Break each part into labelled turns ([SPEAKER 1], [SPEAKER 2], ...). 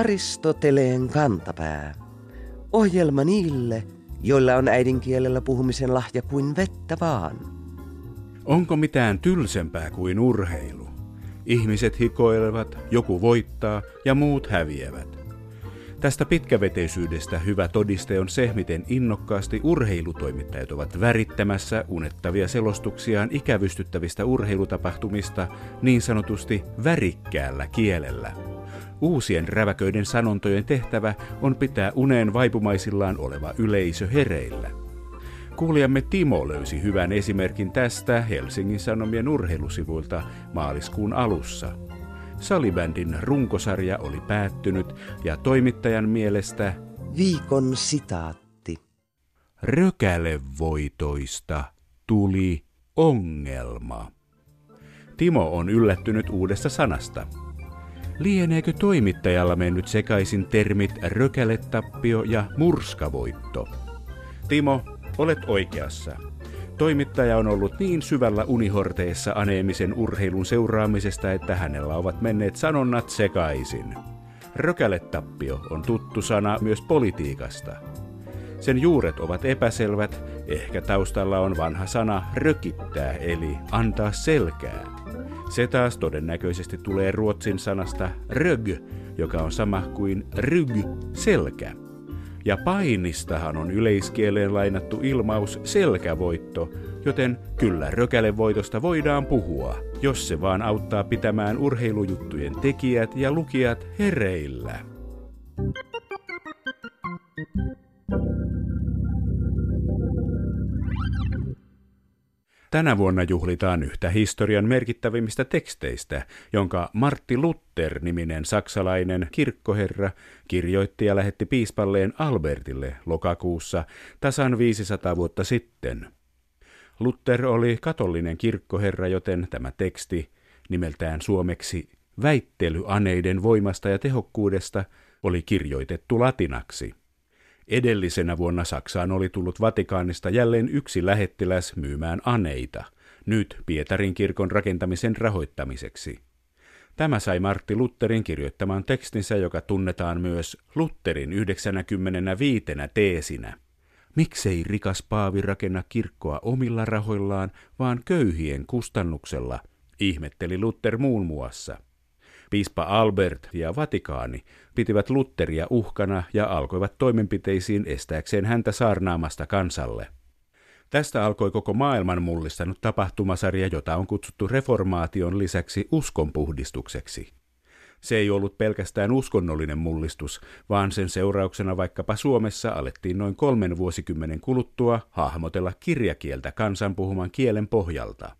[SPEAKER 1] Aristoteleen kantapää. Ohjelma niille, joilla on äidinkielellä puhumisen lahja kuin vettä vaan.
[SPEAKER 2] Onko mitään tylsempää kuin urheilu? Ihmiset hikoilevat, joku voittaa ja muut häviävät. Tästä pitkäveteisyydestä hyvä todiste on se, miten innokkaasti urheilutoimittajat ovat värittämässä unettavia selostuksiaan ikävystyttävistä urheilutapahtumista niin sanotusti värikkäällä kielellä. Uusien räväköiden sanontojen tehtävä on pitää uneen vaipumaisillaan oleva yleisö hereillä. Kuulijamme Timo löysi hyvän esimerkin tästä Helsingin Sanomien urheilusivuilta maaliskuun alussa. Salibändin runkosarja oli päättynyt ja toimittajan mielestä
[SPEAKER 1] Viikon sitaatti.
[SPEAKER 2] Rökälevoitoista tuli ongelma. Timo on yllättynyt uudesta sanasta. Lieneekö toimittajalla mennyt sekaisin termit rökäletappio ja murskavoitto? Timo, olet oikeassa. Toimittaja on ollut niin syvällä unihorteessa aneemisen urheilun seuraamisesta, että hänellä ovat menneet sanonnat sekaisin. Rökäletappio on tuttu sana myös politiikasta. Sen juuret ovat epäselvät, ehkä taustalla on vanha sana rökittää eli antaa selkää. Se taas todennäköisesti tulee ruotsin sanasta rög, joka on sama kuin ryg, selkä. Ja painistahan on yleiskieleen lainattu ilmaus selkävoitto, joten kyllä rökälevoitosta voidaan puhua, jos se vaan auttaa pitämään urheilujuttujen tekijät ja lukijat hereillä. Tänä vuonna juhlitaan yhtä historian merkittävimmistä teksteistä, jonka Martti Luther-niminen saksalainen kirkkoherra kirjoitti ja lähetti piispalleen Albertille lokakuussa tasan 500 vuotta sitten. Luther oli katolinen kirkkoherra, joten tämä teksti, nimeltään suomeksi Väittelyaneiden voimasta ja tehokkuudesta, oli kirjoitettu latinaksi. Edellisenä vuonna Saksaan oli tullut Vatikaanista jälleen yksi lähettiläs myymään aneita, nyt Pietarin kirkon rakentamisen rahoittamiseksi. Tämä sai Martti Lutterin kirjoittamaan tekstinsä, joka tunnetaan myös Lutterin 95 teesinä. Miksei rikas paavi rakenna kirkkoa omilla rahoillaan, vaan köyhien kustannuksella, ihmetteli Luther muun muassa – Piispa Albert ja Vatikaani pitivät Lutteria uhkana ja alkoivat toimenpiteisiin estääkseen häntä saarnaamasta kansalle. Tästä alkoi koko maailman mullistanut tapahtumasarja, jota on kutsuttu reformaation lisäksi uskonpuhdistukseksi. Se ei ollut pelkästään uskonnollinen mullistus, vaan sen seurauksena vaikkapa Suomessa alettiin noin kolmen vuosikymmenen kuluttua hahmotella kirjakieltä kansan puhuman kielen pohjalta.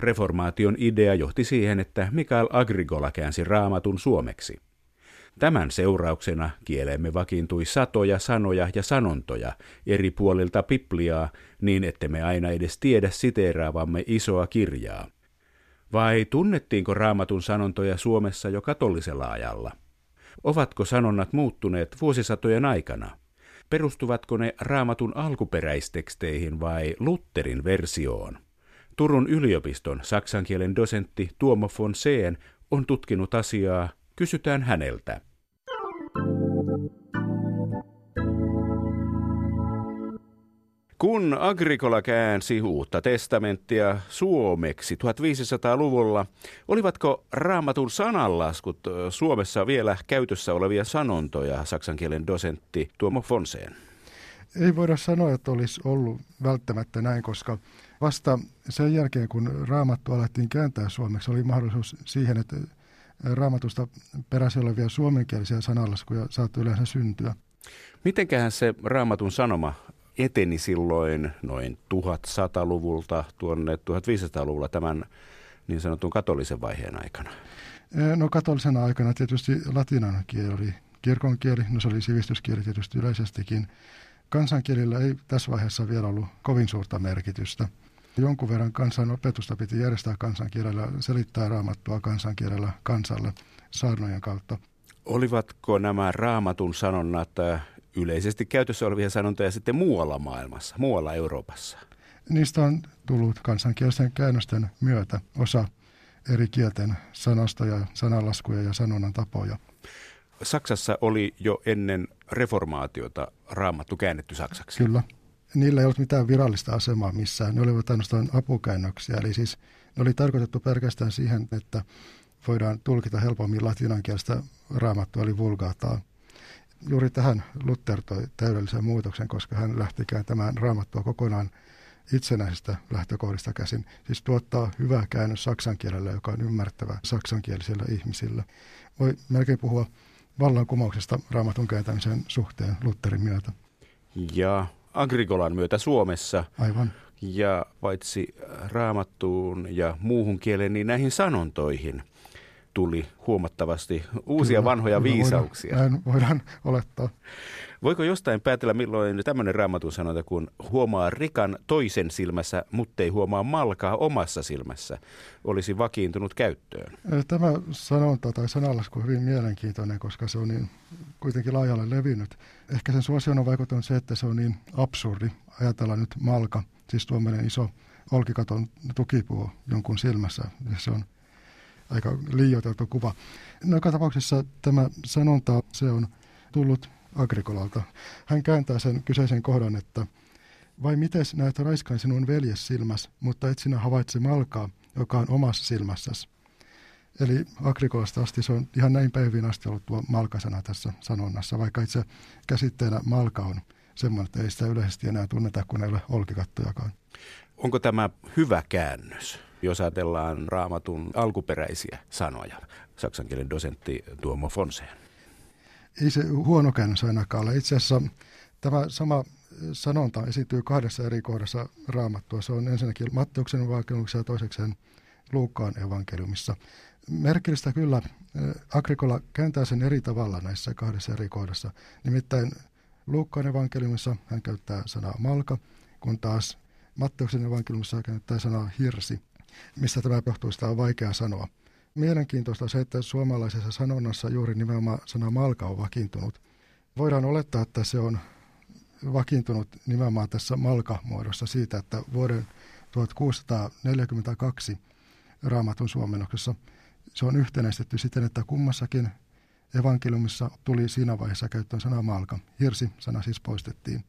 [SPEAKER 2] Reformaation idea johti siihen, että Mikael Agricola käänsi raamatun suomeksi. Tämän seurauksena kieleemme vakiintui satoja sanoja ja sanontoja eri puolilta Bibliaa niin, ettemme aina edes tiedä siteeraavamme isoa kirjaa. Vai tunnettiinko raamatun sanontoja Suomessa jo katolisella ajalla? Ovatko sanonnat muuttuneet vuosisatojen aikana? Perustuvatko ne raamatun alkuperäisteksteihin vai Lutterin versioon? Turun yliopiston saksankielen dosentti Tuomo von Seen on tutkinut asiaa. Kysytään häneltä. Kun Agricola käänsi uutta testamenttia suomeksi 1500-luvulla, olivatko raamatun sananlaskut Suomessa vielä käytössä olevia sanontoja, saksankielen dosentti Tuomo Fonseen?
[SPEAKER 3] Ei voida sanoa, että olisi ollut välttämättä näin, koska Vasta sen jälkeen, kun raamattu alettiin kääntää suomeksi, oli mahdollisuus siihen, että raamatusta peräisin olevia suomenkielisiä sanalaskuja saattoi yleensä syntyä.
[SPEAKER 2] Mitenköhän se raamatun sanoma eteni silloin noin 1100-luvulta tuonne 1500-luvulla tämän niin sanotun katolisen vaiheen aikana?
[SPEAKER 3] No katolisena aikana tietysti latinan kieli oli kirkon kieli, no se oli sivistyskieli tietysti yleisestikin. Kansankielillä ei tässä vaiheessa vielä ollut kovin suurta merkitystä. Jonkun verran kansan opetusta piti järjestää kansankielellä, selittää raamattua kansankielellä kansalle saarnojen kautta.
[SPEAKER 2] Olivatko nämä raamatun sanonnat äh, yleisesti käytössä olevia sanontoja sitten muualla maailmassa, muualla Euroopassa?
[SPEAKER 3] Niistä on tullut kansankielisten käännösten myötä osa eri kielten sanastoja, sanalaskuja ja sanonnan tapoja.
[SPEAKER 2] Saksassa oli jo ennen reformaatiota raamattu käännetty saksaksi.
[SPEAKER 3] Kyllä. Niillä ei ollut mitään virallista asemaa missään. Ne olivat ainoastaan apukäännöksiä. Eli siis ne oli tarkoitettu pelkästään siihen, että voidaan tulkita helpommin latinankielistä raamattua, eli vulgaataa. Juuri tähän Luther toi täydellisen muutoksen, koska hän lähti kääntämään raamattua kokonaan itsenäisistä lähtökohdista käsin. Siis tuottaa hyvää käännös saksan kielellä, joka on ymmärrettävä saksankielisillä ihmisillä. Voi melkein puhua vallankumouksesta raamatun kääntämisen suhteen Lutherin myötä.
[SPEAKER 2] Ja Agrikolan myötä Suomessa.
[SPEAKER 3] Aivan.
[SPEAKER 2] Ja paitsi raamattuun ja muuhun kieleen, niin näihin sanontoihin tuli huomattavasti uusia Kyllä, vanhoja viisauksia.
[SPEAKER 3] Voidaan, näin voidaan olettaa.
[SPEAKER 2] Voiko jostain päätellä, milloin tämmöinen raamatun sanonta, kun huomaa rikan toisen silmässä, mutta ei huomaa malkaa omassa silmässä, olisi vakiintunut käyttöön?
[SPEAKER 3] Tämä sanonta tai sanalasku on hyvin mielenkiintoinen, koska se on niin kuitenkin laajalle levinnyt. Ehkä sen suosion on vaikuttanut se, että se on niin absurdi. Ajatellaan nyt malka, siis tuommoinen iso olkikaton tukipuu jonkun silmässä. Se on aika liioiteltu kuva. No, joka tapauksessa tämä sanonta, se on tullut Agrikolalta. Hän kääntää sen kyseisen kohdan, että vai miten näet raiskaan sinun veljes silmäs, mutta et sinä havaitse malkaa, joka on omassa silmässäsi. Eli Agrikolasta asti se on ihan näin päivin asti ollut tuo malkasana tässä sanonnassa, vaikka itse käsitteenä malka on semmoinen, että ei sitä yleisesti enää tunneta, kun ei ole olkikattojakaan.
[SPEAKER 2] Onko tämä hyvä käännös, jos ajatellaan raamatun alkuperäisiä sanoja? Saksankielen dosentti Tuomo Fonseen
[SPEAKER 3] ei se huono käännös ainakaan ole. Itse asiassa tämä sama sanonta esiintyy kahdessa eri kohdassa raamattua. Se on ensinnäkin Matteuksen evankeliumissa ja toisekseen Luukkaan evankeliumissa. Merkillistä kyllä, Agrikola kääntää sen eri tavalla näissä kahdessa eri kohdassa. Nimittäin Luukkaan evankeliumissa hän käyttää sanaa malka, kun taas Matteuksen evankeliumissa hän käyttää sanaa hirsi. Mistä tämä johtuu, sitä on vaikea sanoa mielenkiintoista se, että suomalaisessa sanonnassa juuri nimenomaan sana malka on vakiintunut. Voidaan olettaa, että se on vakiintunut nimenomaan tässä malka-muodossa siitä, että vuoden 1642 raamatun suomennoksessa se on yhtenäistetty siten, että kummassakin evankeliumissa tuli siinä vaiheessa käyttöön sana malka. Hirsi-sana siis poistettiin.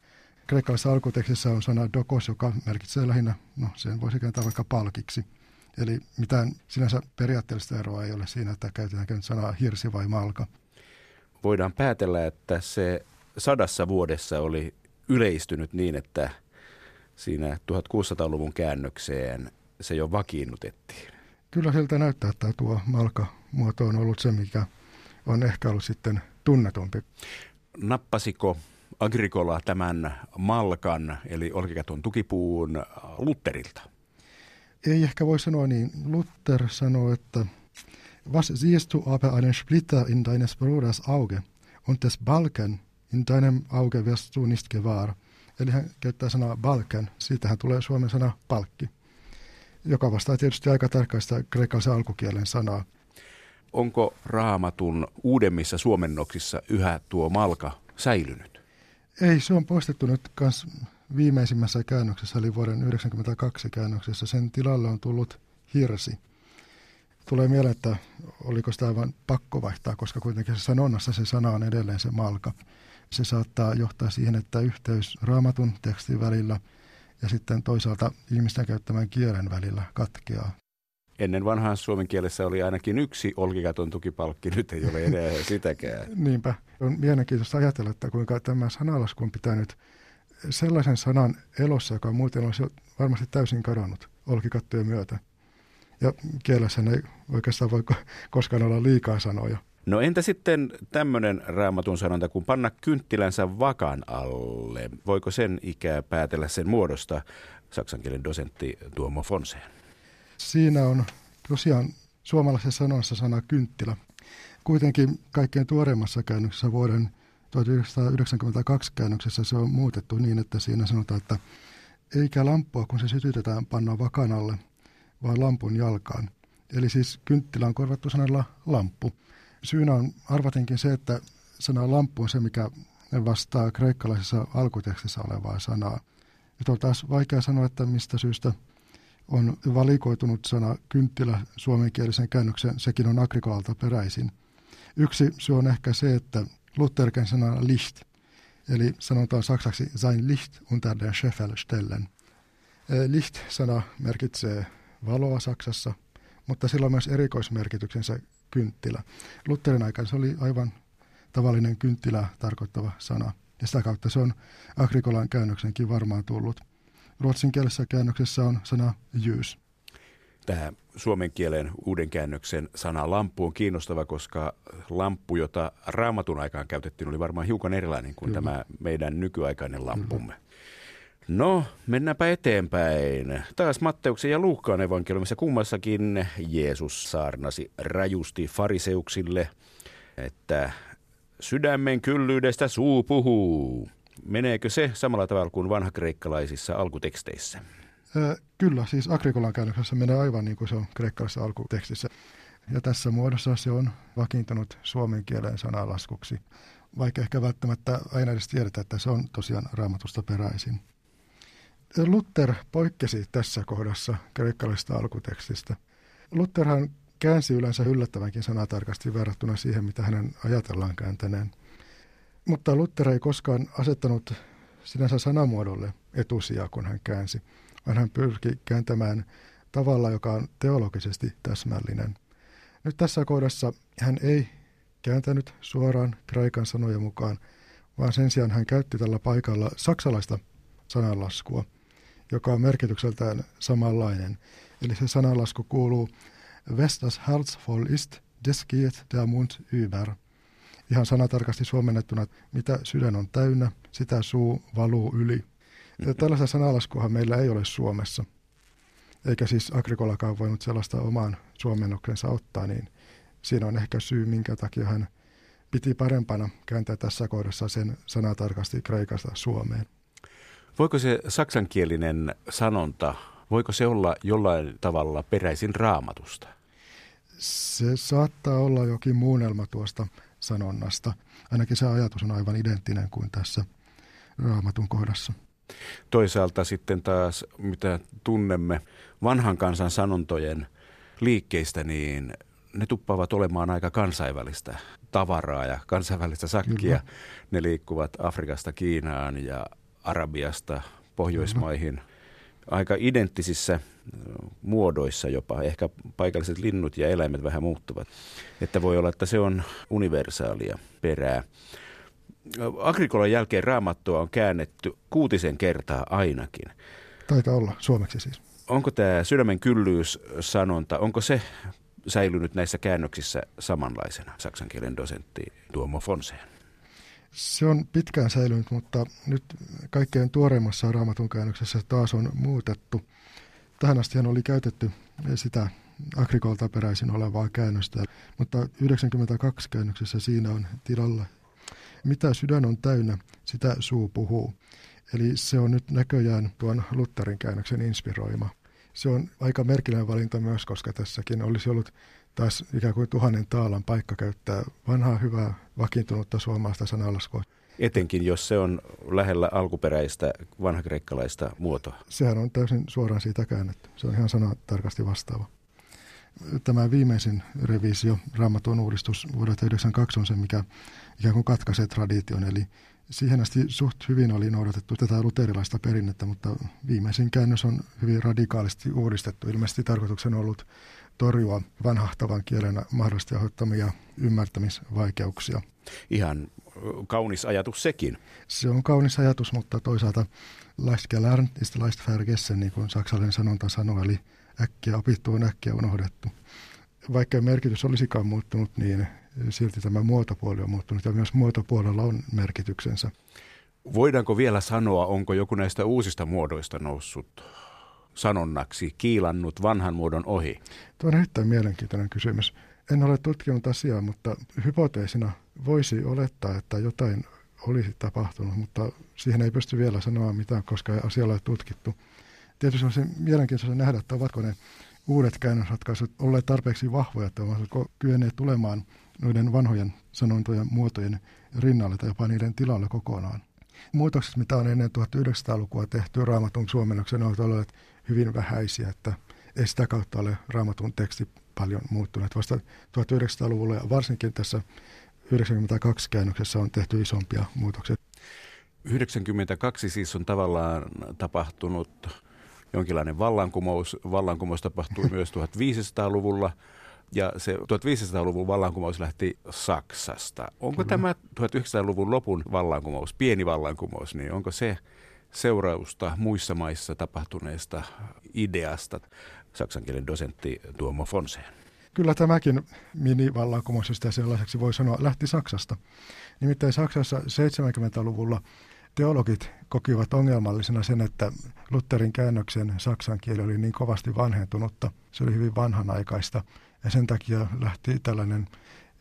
[SPEAKER 3] Kreikkalaisessa alkutekstissä on sana dokos, joka merkitsee lähinnä, no sen voisi kääntää vaikka palkiksi – Eli mitään sinänsä periaatteellista eroa ei ole siinä, että käytetäänkö nyt sanaa hirsi vai malka.
[SPEAKER 2] Voidaan päätellä, että se sadassa vuodessa oli yleistynyt niin, että siinä 1600-luvun käännökseen se jo vakiinnutettiin.
[SPEAKER 3] Kyllä siltä näyttää, että tuo malka-muoto on ollut se, mikä on ehkä ollut sitten tunnetumpi.
[SPEAKER 2] Nappasiko Agricola tämän malkan, eli olkikaton tukipuun Lutterilta?
[SPEAKER 3] Ei ehkä voi sanoa niin. Luther sanoo, että Was siehst du aber einen Splitter in deines Bruders Auge und des Balken in deinem Auge wirst du nicht gewahr. Eli hän käyttää sanaa balken, siitähän tulee suomen sana palkki, joka vastaa tietysti aika tarkkaista kreikkalaisen alkukielen sanaa.
[SPEAKER 2] Onko raamatun uudemmissa suomennoksissa yhä tuo malka säilynyt?
[SPEAKER 3] Ei, se on poistettu nyt kans viimeisimmässä käännöksessä, eli vuoden 1992 käännöksessä, sen tilalle on tullut hirsi. Tulee mieleen, että oliko sitä aivan pakko vaihtaa, koska kuitenkin se sanonnassa se sana on edelleen se malka. Se saattaa johtaa siihen, että yhteys raamatun tekstin välillä ja sitten toisaalta ihmisten käyttämän kielen välillä katkeaa.
[SPEAKER 2] Ennen vanhaan suomen kielessä oli ainakin yksi olkikaton tukipalkki, nyt ei ole enää sitäkään.
[SPEAKER 3] Niinpä. On mielenkiintoista ajatella, että kuinka tämä sanalasku on pitänyt sellaisen sanan elossa, joka muuten olisi varmasti täysin kadonnut olkikattojen myötä. Ja kielessä ei oikeastaan voi koskaan olla liikaa sanoja.
[SPEAKER 2] No entä sitten tämmöinen raamatun sanonta, kun panna kynttilänsä vakan alle? Voiko sen ikää päätellä sen muodosta, saksankielen dosentti Tuomo Fonseen?
[SPEAKER 3] Siinä on tosiaan suomalaisessa sanassa sana kynttilä. Kuitenkin kaikkein tuoreimmassa käännöksessä vuoden 1992 käännöksessä se on muutettu niin, että siinä sanotaan, että eikä lamppua, kun se sytytetään, panna vakan alle, vaan lampun jalkaan. Eli siis kynttilä on korvattu sanalla lamppu. Syynä on arvatenkin se, että sana lamppu on se, mikä vastaa kreikkalaisessa alkutekstissä olevaa sanaa. Nyt on taas vaikea sanoa, että mistä syystä on valikoitunut sana kynttilä suomenkielisen käännöksen, sekin on agrikolalta peräisin. Yksi syy on ehkä se, että Luther sana Licht, eli sanotaan saksaksi sein Licht unter den Scheffel stellen. Licht-sana merkitsee valoa Saksassa, mutta sillä on myös erikoismerkityksensä kynttilä. Lutherin aikana se oli aivan tavallinen kynttilä tarkoittava sana, ja sitä kautta se on Agrikolan käännöksenkin varmaan tullut. Ruotsin kielessä käännöksessä on sana jyys.
[SPEAKER 2] Tämä suomen kielen uuden käännöksen sana lamppu on kiinnostava, koska lamppu, jota raamatun aikaan käytettiin, oli varmaan hiukan erilainen kuin Kyllä. tämä meidän nykyaikainen lampumme. No, mennäänpä eteenpäin. Taas Matteuksen ja Luukkaan evankeliumissa kummassakin Jeesus saarnasi rajusti fariseuksille, että sydämen kyllyydestä suu puhuu. Meneekö se samalla tavalla kuin vanhakreikkalaisissa alkuteksteissä?
[SPEAKER 3] Kyllä, siis Agrikolan käännöksessä menee aivan niin kuin se on kreikkalaisessa alkutekstissä. Ja tässä muodossa se on vakiintunut suomen kielen sanalaskuksi, vaikka ehkä välttämättä aina edes tiedetä, että se on tosiaan raamatusta peräisin. Luther poikkesi tässä kohdassa kreikkalaisesta alkutekstistä. Lutherhan käänsi yleensä yllättävänkin sanatarkasti verrattuna siihen, mitä hänen ajatellaan kääntäneen. Mutta Luther ei koskaan asettanut sinänsä sanamuodolle etusijaa, kun hän käänsi, vaan hän pyrki kääntämään tavalla, joka on teologisesti täsmällinen. Nyt tässä kohdassa hän ei kääntänyt suoraan kreikan sanojen mukaan, vaan sen sijaan hän käytti tällä paikalla saksalaista sananlaskua – joka on merkitykseltään samanlainen. Eli se sananlasku kuuluu Vestas Herz voll ist, des geht der Mund über. Ihan sanatarkasti suomennettuna, mitä sydän on täynnä, sitä suu valuu yli. Ja tällaista sanalaskuahan meillä ei ole Suomessa. Eikä siis Agrikolakaan voinut sellaista omaan suomennoksensa ottaa, niin siinä on ehkä syy, minkä takia hän piti parempana kääntää tässä kohdassa sen sanatarkasti Kreikasta Suomeen.
[SPEAKER 2] Voiko se saksankielinen sanonta, voiko se olla jollain tavalla peräisin raamatusta?
[SPEAKER 3] Se saattaa olla jokin muunnelma tuosta sanonnasta. Ainakin se ajatus on aivan identtinen kuin tässä raamatun kohdassa.
[SPEAKER 2] Toisaalta sitten taas, mitä tunnemme vanhan kansan sanontojen liikkeistä, niin ne tuppaavat olemaan aika kansainvälistä tavaraa ja kansainvälistä sakkia. Kyllä. Ne liikkuvat Afrikasta Kiinaan ja Arabiasta Pohjoismaihin aika identtisissä muodoissa jopa. Ehkä paikalliset linnut ja eläimet vähän muuttuvat. Että voi olla, että se on universaalia perää. Agrikolan jälkeen raamattua on käännetty kuutisen kertaa ainakin.
[SPEAKER 3] Taitaa olla, suomeksi siis.
[SPEAKER 2] Onko tämä sydämen kyllyys-sanonta, onko se säilynyt näissä käännöksissä samanlaisena, saksankielen dosentti Tuomo Fonseen?
[SPEAKER 3] Se on pitkään säilynyt, mutta nyt kaikkein tuoreimmassa raamatun käännöksessä taas on muutettu. Tähän asti oli käytetty sitä Agrikolta peräisin olevaa käännöstä, mutta 92 käännöksessä siinä on tilalla. Mitä sydän on täynnä, sitä suu puhuu. Eli se on nyt näköjään tuon Lutherin käännöksen inspiroima. Se on aika merkillinen valinta myös, koska tässäkin olisi ollut taas ikään kuin tuhannen taalan paikka käyttää vanhaa hyvää vakiintunutta suomalaista sanalaskua.
[SPEAKER 2] Etenkin jos se on lähellä alkuperäistä vanhakreikkalaista muotoa.
[SPEAKER 3] Sehän on täysin suoraan siitä käännetty. Se on ihan sana tarkasti vastaava. Tämä viimeisin revisio, raamatun uudistus vuodelta 1992 on se, mikä ikään kuin katkaisee tradition. Eli siihen asti suht hyvin oli noudatettu tätä luterilaista perinnettä, mutta viimeisin käännös on hyvin radikaalisti uudistettu. Ilmeisesti tarkoituksena on ollut torjua vanhahtavan kielen mahdollisesti aiheuttamia ymmärtämisvaikeuksia.
[SPEAKER 2] Ihan kaunis ajatus sekin.
[SPEAKER 3] Se on kaunis ajatus, mutta toisaalta leicht gelernt ist leicht vergessen, niin kuin saksalainen sanonta sanoo, eli äkkiä opittu on äkkiä unohdettu. Vaikka merkitys olisikaan muuttunut, niin silti tämä muotopuoli on muuttunut ja myös muotopuolella on merkityksensä.
[SPEAKER 2] Voidaanko vielä sanoa, onko joku näistä uusista muodoista noussut sanonnaksi kiilannut vanhan muodon ohi?
[SPEAKER 3] Tuo on erittäin mielenkiintoinen kysymys. En ole tutkinut asiaa, mutta hypoteesina voisi olettaa, että jotain olisi tapahtunut, mutta siihen ei pysty vielä sanomaan mitään, koska ei ole tutkittu. Tietysti olisi mielenkiintoista nähdä, että ovatko ne uudet käännösratkaisut olleet tarpeeksi vahvoja, että ovatko kyenneet tulemaan noiden vanhojen sanontojen muotojen rinnalle tai jopa niiden tilalle kokonaan. Muutokset, mitä on ennen 1900-lukua tehty raamatun suomennoksen, ovat olleet hyvin vähäisiä, että ei sitä kautta ole raamatun teksti paljon muuttuneet. Vasta 1900-luvulla ja varsinkin tässä 92 käännöksessä on tehty isompia muutoksia.
[SPEAKER 2] 92 siis on tavallaan tapahtunut jonkinlainen vallankumous. Vallankumous tapahtui myös 1500-luvulla ja se 1500-luvun vallankumous lähti Saksasta. Onko Kyllä. tämä 1900-luvun lopun vallankumous, pieni vallankumous, niin onko se seurausta muissa maissa tapahtuneesta ideasta? Saksankielen dosentti Tuomo Fonseen.
[SPEAKER 3] Kyllä tämäkin minivallankumous, jos sitä sellaiseksi voi sanoa, lähti Saksasta. Nimittäin Saksassa 70-luvulla teologit kokivat ongelmallisena sen, että Lutherin käännöksen saksan kieli oli niin kovasti vanhentunutta. Se oli hyvin vanhanaikaista ja sen takia lähti tällainen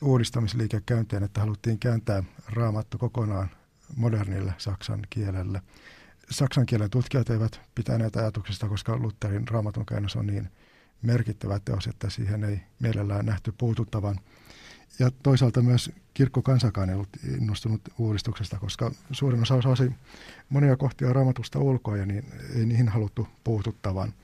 [SPEAKER 3] uudistamisliike käyntiin, että haluttiin kääntää raamattu kokonaan modernille saksan kielelle. Saksan kielen tutkijat eivät pitäneet ajatuksesta, koska Lutherin raamatun käännös on niin merkittävä teos, että siihen ei mielellään nähty puututtavan. Ja toisaalta myös kirkko kansakaan ei ollut innostunut uudistuksesta, koska suurin osa osasi monia kohtia raamatusta ulkoa ja niin ei niihin haluttu puututtavan.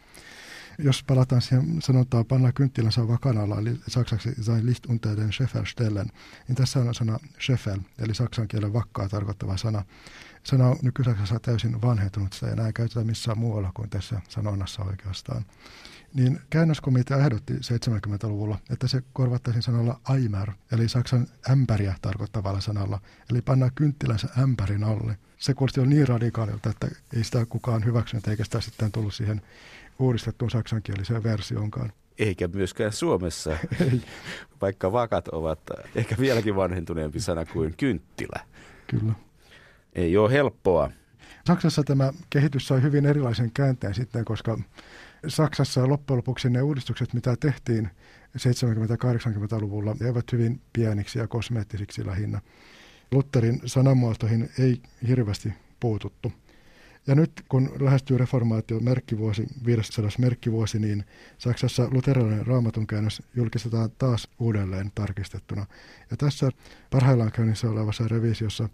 [SPEAKER 3] Jos palataan siihen sanotaan panna kynttilänsä vakanalla, eli saksaksi sein Licht unter den Scheffel stellen, niin tässä on sana Scheffel, eli saksan kielen vakkaa tarkoittava sana. Sana on nykysaksassa täysin vanhentunut, sitä ei enää käytetä missään muualla kuin tässä sanonnassa oikeastaan niin käännöskomitea ehdotti 70-luvulla, että se korvattaisiin sanalla aimer, eli saksan ämpäriä tarkoittavalla sanalla, eli panna kynttilänsä ämpärin alle. Se kuulosti jo niin radikaalilta, että ei sitä kukaan hyväksynyt, eikä sitä sitten tullut siihen uudistettuun saksankieliseen versioonkaan.
[SPEAKER 2] Eikä myöskään Suomessa, ei. vaikka vakat ovat ehkä vieläkin vanhentuneempi sana kuin kynttilä.
[SPEAKER 3] Kyllä.
[SPEAKER 2] Ei ole helppoa.
[SPEAKER 3] Saksassa tämä kehitys sai hyvin erilaisen käänteen sitten, koska Saksassa loppujen lopuksi ne uudistukset, mitä tehtiin 70-80-luvulla, eivät hyvin pieniksi ja kosmeettisiksi lähinnä. Lutherin sanamuotoihin ei hirveästi puututtu. Ja nyt kun lähestyy reformaatio merkkivuosi, 500 merkkivuosi, niin Saksassa luterilainen raamatun käännös julkistetaan taas uudelleen tarkistettuna. Ja tässä parhaillaan käynnissä olevassa revisiossa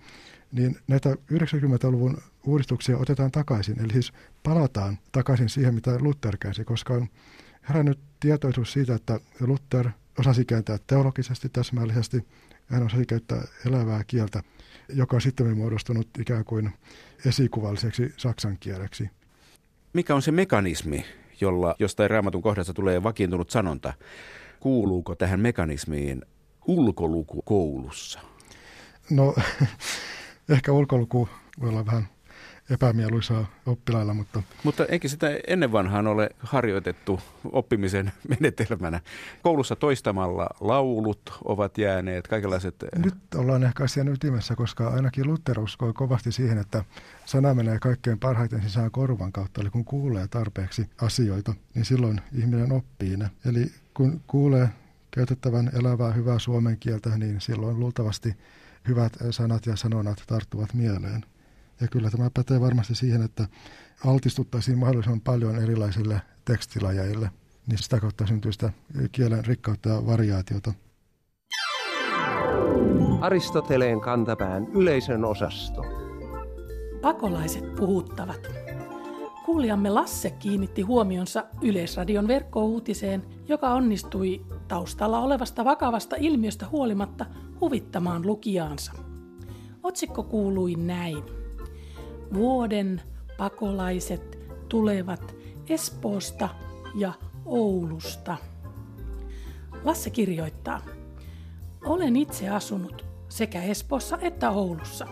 [SPEAKER 3] niin näitä 90-luvun uudistuksia otetaan takaisin. Eli siis palataan takaisin siihen, mitä Luther käänsi, koska on herännyt tietoisuus siitä, että Luther osasi kääntää teologisesti täsmällisesti, hän osasi käyttää elävää kieltä, joka on sitten muodostunut ikään kuin esikuvalliseksi saksan kieleksi.
[SPEAKER 2] Mikä on se mekanismi, jolla jostain raamatun kohdassa tulee vakiintunut sanonta? Kuuluuko tähän mekanismiin ulkoluku koulussa?
[SPEAKER 3] No ehkä ulkoluku voi olla vähän epämieluisaa oppilailla. Mutta...
[SPEAKER 2] mutta eikö sitä ennen vanhaan ole harjoitettu oppimisen menetelmänä? Koulussa toistamalla laulut ovat jääneet, kaikenlaiset...
[SPEAKER 3] Eh, Nyt ollaan ehkä asian ytimessä, koska ainakin Luther uskoi kovasti siihen, että sana menee kaikkein parhaiten sisään korvan kautta. Eli kun kuulee tarpeeksi asioita, niin silloin ihminen oppii ne. Eli kun kuulee käytettävän elävää hyvää suomen kieltä, niin silloin luultavasti hyvät sanat ja sanonat tarttuvat mieleen. Ja kyllä tämä pätee varmasti siihen, että altistuttaisiin mahdollisimman paljon erilaisille tekstilajeille, niin sitä kautta syntyy sitä kielen rikkautta ja variaatiota.
[SPEAKER 1] Aristoteleen kantapään yleisön osasto.
[SPEAKER 4] Pakolaiset puhuttavat. Kuulijamme Lasse kiinnitti huomionsa Yleisradion verkkouutiseen, joka onnistui taustalla olevasta vakavasta ilmiöstä huolimatta huvittamaan lukijaansa. Otsikko kuului näin. Vuoden pakolaiset tulevat Espoosta ja Oulusta. Lasse kirjoittaa. Olen itse asunut sekä Espoossa että Oulussa.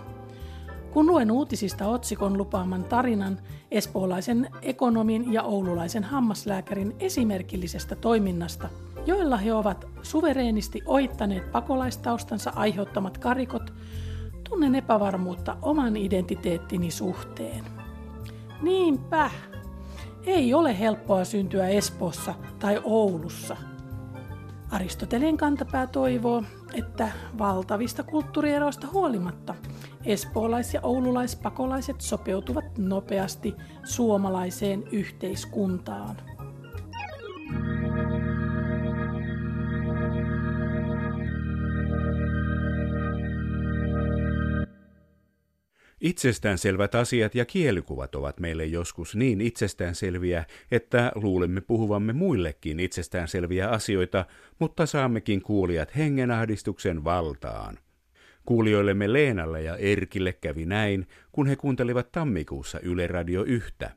[SPEAKER 4] Kun luen uutisista otsikon lupaaman tarinan espoolaisen ekonomin ja oululaisen hammaslääkärin esimerkillisestä toiminnasta – joilla he ovat suvereenisti oittaneet pakolaistaustansa aiheuttamat karikot, tunnen epävarmuutta oman identiteettini suhteen. Niinpä, ei ole helppoa syntyä Espoossa tai Oulussa. Aristoteleen kantapää toivoo, että valtavista kulttuurieroista huolimatta espoolais- ja oululaispakolaiset sopeutuvat nopeasti suomalaiseen yhteiskuntaan.
[SPEAKER 2] Itsestäänselvät asiat ja kielikuvat ovat meille joskus niin itsestäänselviä, että luulemme puhuvamme muillekin itsestäänselviä asioita, mutta saammekin kuulijat hengenahdistuksen valtaan. Kuulijoillemme Leenalle ja Erkille kävi näin, kun he kuuntelivat tammikuussa Yle Radio yhtä.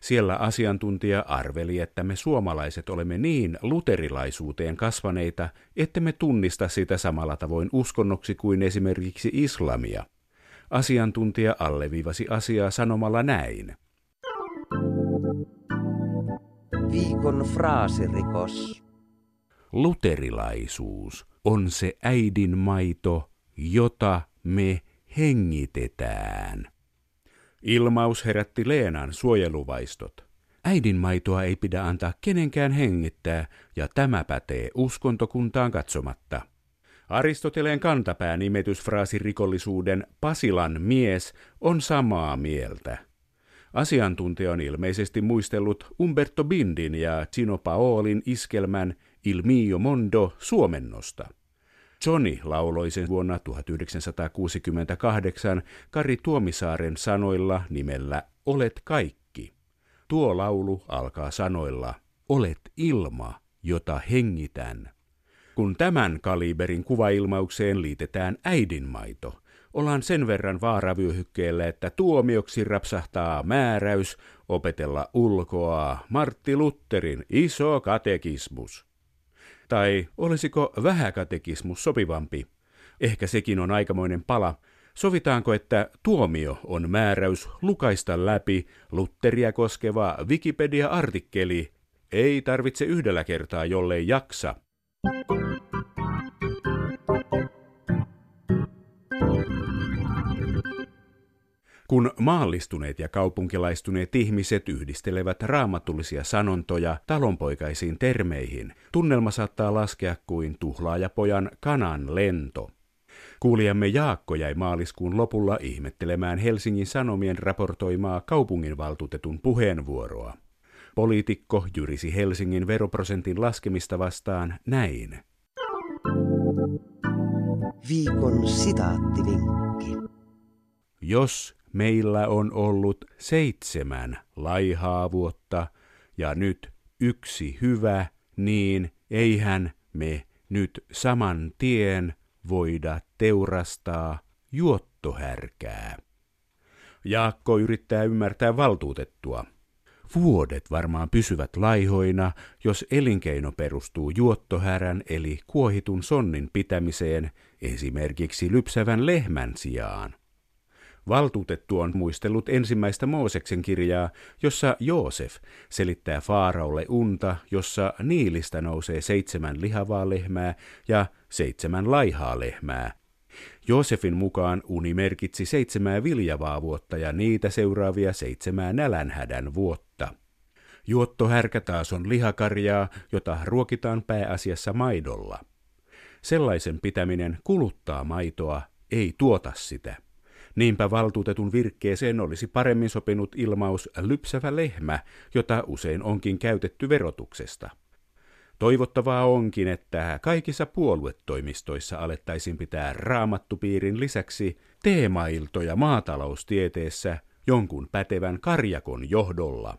[SPEAKER 2] Siellä asiantuntija arveli, että me suomalaiset olemme niin luterilaisuuteen kasvaneita, että me tunnista sitä samalla tavoin uskonnoksi kuin esimerkiksi islamia. Asiantuntija alleviivasi asiaa sanomalla näin.
[SPEAKER 1] Viikon fraasirikos.
[SPEAKER 2] Luterilaisuus on se äidin maito, jota me hengitetään. Ilmaus herätti Leenan suojeluvaistot. Äidin maitoa ei pidä antaa kenenkään hengittää, ja tämä pätee uskontokuntaan katsomatta. Aristoteleen kantapää nimetysfraasi rikollisuuden Pasilan mies on samaa mieltä. Asiantuntija on ilmeisesti muistellut Umberto Bindin ja Gino Paolin iskelmän Il mio mondo suomennosta. Johnny lauloi sen vuonna 1968 Kari Tuomisaaren sanoilla nimellä Olet kaikki. Tuo laulu alkaa sanoilla Olet ilma, jota hengitän. Kun tämän kaliberin kuvailmaukseen liitetään äidinmaito, ollaan sen verran vaaravyöhykkeellä, että tuomioksi rapsahtaa määräys opetella ulkoa Martti Lutterin iso katekismus. Tai olisiko vähäkatekismus sopivampi? Ehkä sekin on aikamoinen pala. Sovitaanko, että tuomio on määräys lukaista läpi Lutteria koskeva Wikipedia-artikkeli? Ei tarvitse yhdellä kertaa, jollei jaksa. Kun maallistuneet ja kaupunkilaistuneet ihmiset yhdistelevät raamatullisia sanontoja talonpoikaisiin termeihin, tunnelma saattaa laskea kuin tuhlaajapojan kanan lento. Kuulijamme Jaakko jäi maaliskuun lopulla ihmettelemään Helsingin Sanomien raportoimaa kaupunginvaltuutetun puheenvuoroa. Poliitikko jyrisi Helsingin veroprosentin laskemista vastaan näin.
[SPEAKER 1] Viikon sitaattivinkki.
[SPEAKER 2] Jos meillä on ollut seitsemän laihaa vuotta ja nyt yksi hyvä, niin eihän me nyt saman tien voida teurastaa juottohärkää. Jaakko yrittää ymmärtää valtuutettua. Vuodet varmaan pysyvät laihoina, jos elinkeino perustuu juottohärän eli kuohitun sonnin pitämiseen esimerkiksi lypsävän lehmän sijaan. Valtuutettu on muistellut ensimmäistä Mooseksen kirjaa, jossa Joosef selittää Faaraolle unta, jossa Niilistä nousee seitsemän lihavaa lehmää ja seitsemän laihaa lehmää. Joosefin mukaan uni merkitsi seitsemää viljavaa vuotta ja niitä seuraavia seitsemää nälänhädän vuotta. Juottohärkä taas on lihakarjaa, jota ruokitaan pääasiassa maidolla. Sellaisen pitäminen kuluttaa maitoa, ei tuota sitä. Niinpä valtuutetun virkkeeseen olisi paremmin sopinut ilmaus lypsävä lehmä, jota usein onkin käytetty verotuksesta. Toivottavaa onkin, että kaikissa puoluetoimistoissa alettaisiin pitää raamattupiirin lisäksi teemailtoja maataloustieteessä jonkun pätevän karjakon johdolla.